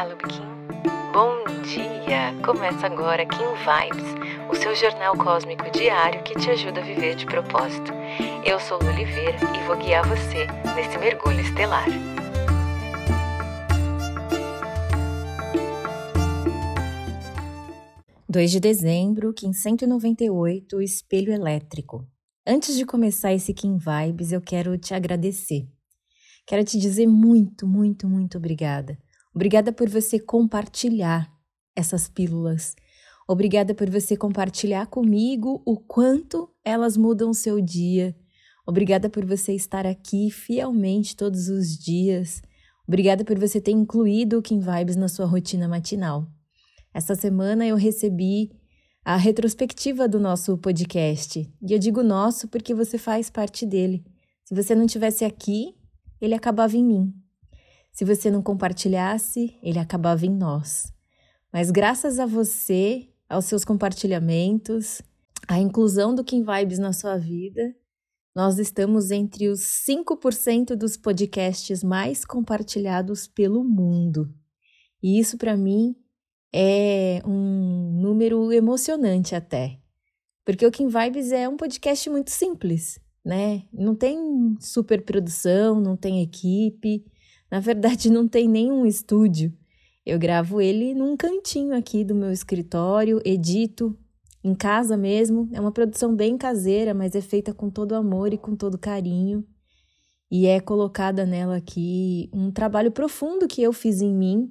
Olá, Lubkin. Bom dia! Começa agora Kim Vibes, o seu jornal cósmico diário que te ajuda a viver de propósito. Eu sou Lu Oliveira e vou guiar você nesse mergulho estelar. Dois de dezembro, Kim 198, Espelho Elétrico. Antes de começar esse Kim Vibes, eu quero te agradecer. Quero te dizer muito, muito, muito obrigada. Obrigada por você compartilhar essas pílulas. Obrigada por você compartilhar comigo o quanto elas mudam o seu dia. Obrigada por você estar aqui fielmente todos os dias. Obrigada por você ter incluído o Kim Vibes na sua rotina matinal. Essa semana eu recebi a retrospectiva do nosso podcast. E eu digo nosso porque você faz parte dele. Se você não tivesse aqui, ele acabava em mim. Se você não compartilhasse, ele acabava em nós. Mas graças a você, aos seus compartilhamentos, à inclusão do Kim Vibes na sua vida, nós estamos entre os 5% dos podcasts mais compartilhados pelo mundo. E isso para mim é um número emocionante até. Porque o Kim Vibes é um podcast muito simples, né? Não tem superprodução, não tem equipe, na verdade, não tem nenhum estúdio. Eu gravo ele num cantinho aqui do meu escritório, edito em casa mesmo. É uma produção bem caseira, mas é feita com todo amor e com todo carinho. E é colocada nela aqui um trabalho profundo que eu fiz em mim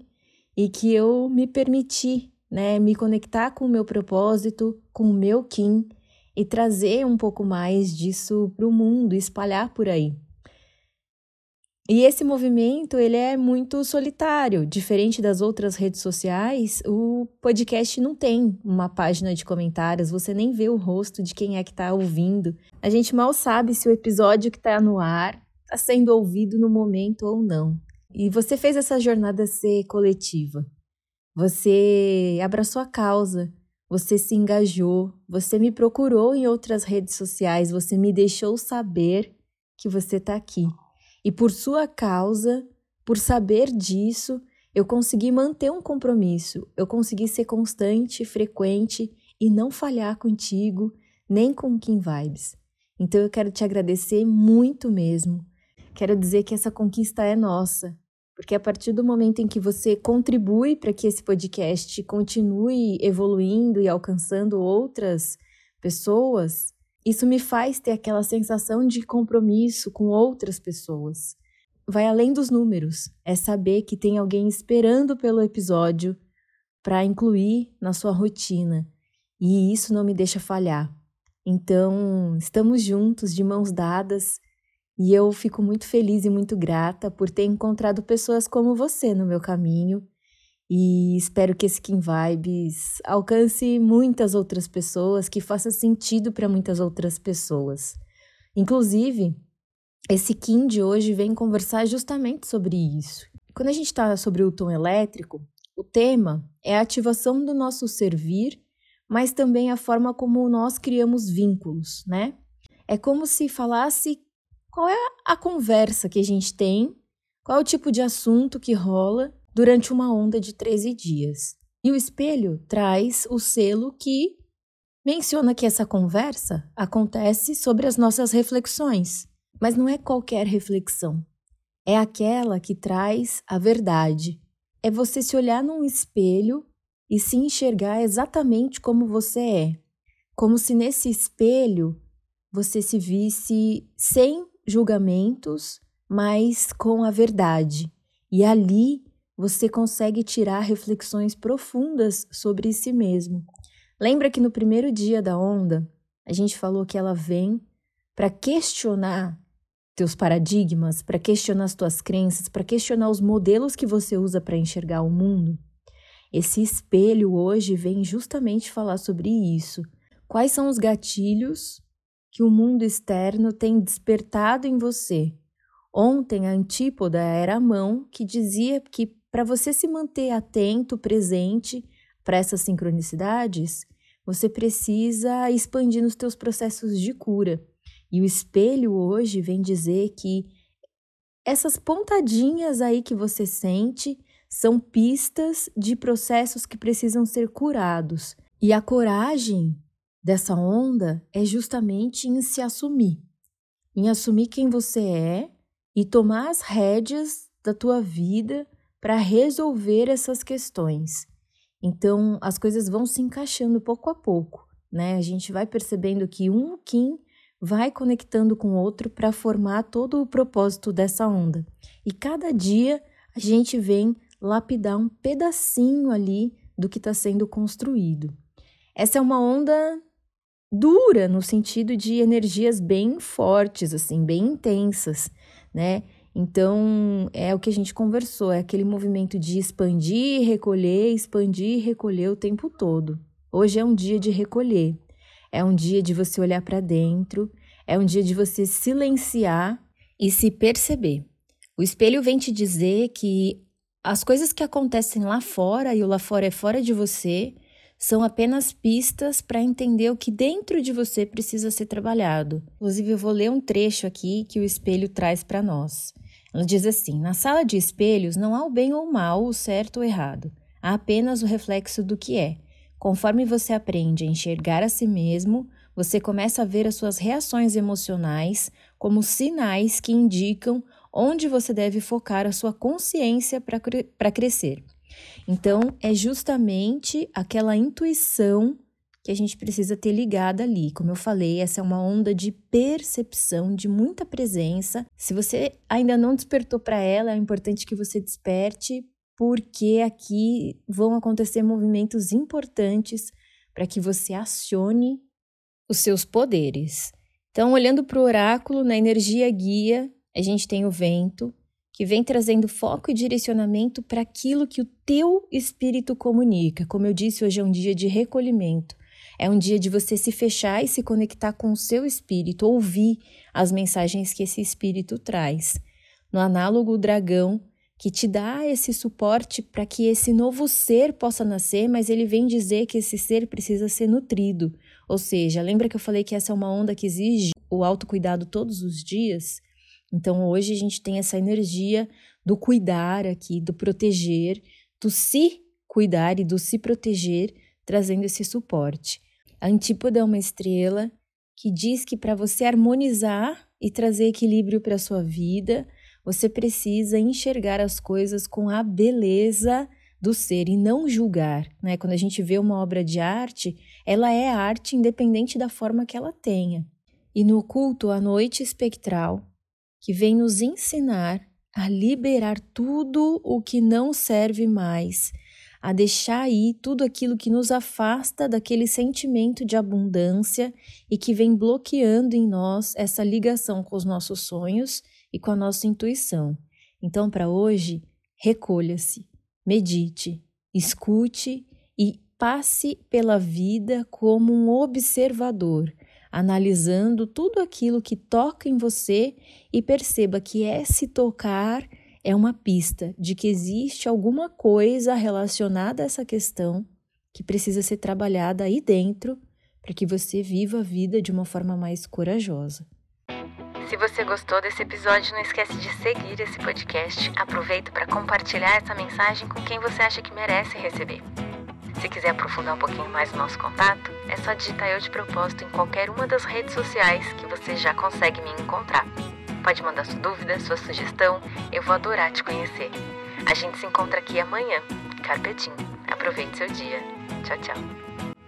e que eu me permiti, né, me conectar com o meu propósito, com o meu Kim e trazer um pouco mais disso para o mundo, espalhar por aí. E esse movimento, ele é muito solitário, diferente das outras redes sociais, o podcast não tem uma página de comentários, você nem vê o rosto de quem é que está ouvindo. A gente mal sabe se o episódio que está no ar está sendo ouvido no momento ou não. E você fez essa jornada ser coletiva. Você abraçou a causa, você se engajou, você me procurou em outras redes sociais, você me deixou saber que você está aqui. E por sua causa, por saber disso, eu consegui manter um compromisso, eu consegui ser constante, frequente e não falhar contigo, nem com Kim Vibes. Então eu quero te agradecer muito mesmo. Quero dizer que essa conquista é nossa, porque a partir do momento em que você contribui para que esse podcast continue evoluindo e alcançando outras pessoas, isso me faz ter aquela sensação de compromisso com outras pessoas. Vai além dos números, é saber que tem alguém esperando pelo episódio para incluir na sua rotina, e isso não me deixa falhar. Então, estamos juntos, de mãos dadas, e eu fico muito feliz e muito grata por ter encontrado pessoas como você no meu caminho e espero que esse Kim Vibes alcance muitas outras pessoas, que faça sentido para muitas outras pessoas. Inclusive, esse Kim de hoje vem conversar justamente sobre isso. Quando a gente está sobre o tom elétrico, o tema é a ativação do nosso servir, mas também a forma como nós criamos vínculos, né? É como se falasse qual é a conversa que a gente tem, qual é o tipo de assunto que rola durante uma onda de 13 dias. E o espelho traz o selo que menciona que essa conversa acontece sobre as nossas reflexões, mas não é qualquer reflexão. É aquela que traz a verdade. É você se olhar num espelho e se enxergar exatamente como você é. Como se nesse espelho você se visse sem julgamentos, mas com a verdade. E ali você consegue tirar reflexões profundas sobre si mesmo. Lembra que no primeiro dia da onda, a gente falou que ela vem para questionar teus paradigmas, para questionar as tuas crenças, para questionar os modelos que você usa para enxergar o mundo? Esse espelho hoje vem justamente falar sobre isso. Quais são os gatilhos que o mundo externo tem despertado em você? Ontem a antípoda era a mão que dizia que para você se manter atento, presente para essas sincronicidades, você precisa expandir nos teus processos de cura. E o espelho hoje vem dizer que essas pontadinhas aí que você sente são pistas de processos que precisam ser curados. E a coragem dessa onda é justamente em se assumir, em assumir quem você é e tomar as rédeas da tua vida para resolver essas questões. Então, as coisas vão se encaixando pouco a pouco, né? A gente vai percebendo que um Kim vai conectando com o outro para formar todo o propósito dessa onda. E cada dia a gente vem lapidar um pedacinho ali do que está sendo construído. Essa é uma onda dura no sentido de energias bem fortes, assim, bem intensas, né? Então, é o que a gente conversou, é aquele movimento de expandir, recolher, expandir, recolher o tempo todo. Hoje é um dia de recolher. É um dia de você olhar para dentro, é um dia de você silenciar e se perceber. O espelho vem te dizer que as coisas que acontecem lá fora e o lá fora é fora de você são apenas pistas para entender o que dentro de você precisa ser trabalhado. Inclusive, eu vou ler um trecho aqui que o espelho traz para nós. Ela diz assim: Na sala de espelhos não há o bem ou o mal, o certo ou errado. Há apenas o reflexo do que é. Conforme você aprende a enxergar a si mesmo, você começa a ver as suas reações emocionais como sinais que indicam onde você deve focar a sua consciência para crescer. Então, é justamente aquela intuição que a gente precisa ter ligada ali. Como eu falei, essa é uma onda de percepção, de muita presença. Se você ainda não despertou para ela, é importante que você desperte, porque aqui vão acontecer movimentos importantes para que você acione os seus poderes. Então, olhando para o oráculo, na energia guia, a gente tem o vento, que vem trazendo foco e direcionamento para aquilo que o teu espírito comunica. Como eu disse, hoje é um dia de recolhimento. É um dia de você se fechar e se conectar com o seu espírito, ouvir as mensagens que esse espírito traz. No análogo, o dragão, que te dá esse suporte para que esse novo ser possa nascer, mas ele vem dizer que esse ser precisa ser nutrido. Ou seja, lembra que eu falei que essa é uma onda que exige o autocuidado todos os dias? Então hoje a gente tem essa energia do cuidar aqui, do proteger, do se cuidar e do se proteger, trazendo esse suporte. A antípoda é uma estrela que diz que para você harmonizar e trazer equilíbrio para a sua vida, você precisa enxergar as coisas com a beleza do ser e não julgar, né? Quando a gente vê uma obra de arte, ela é arte independente da forma que ela tenha. E no culto à noite espectral, que vem nos ensinar a liberar tudo o que não serve mais, a deixar ir tudo aquilo que nos afasta daquele sentimento de abundância e que vem bloqueando em nós essa ligação com os nossos sonhos e com a nossa intuição. Então, para hoje, recolha-se, medite, escute e passe pela vida como um observador analisando tudo aquilo que toca em você e perceba que esse tocar é uma pista de que existe alguma coisa relacionada a essa questão que precisa ser trabalhada aí dentro para que você viva a vida de uma forma mais corajosa. Se você gostou desse episódio, não esquece de seguir esse podcast. Aproveita para compartilhar essa mensagem com quem você acha que merece receber. Se quiser aprofundar um pouquinho mais o nosso contato, é só digitar Eu de Propósito em qualquer uma das redes sociais que você já consegue me encontrar. Pode mandar sua dúvida, sua sugestão, eu vou adorar te conhecer. A gente se encontra aqui amanhã. Carpetinho. Aproveite seu dia. Tchau, tchau.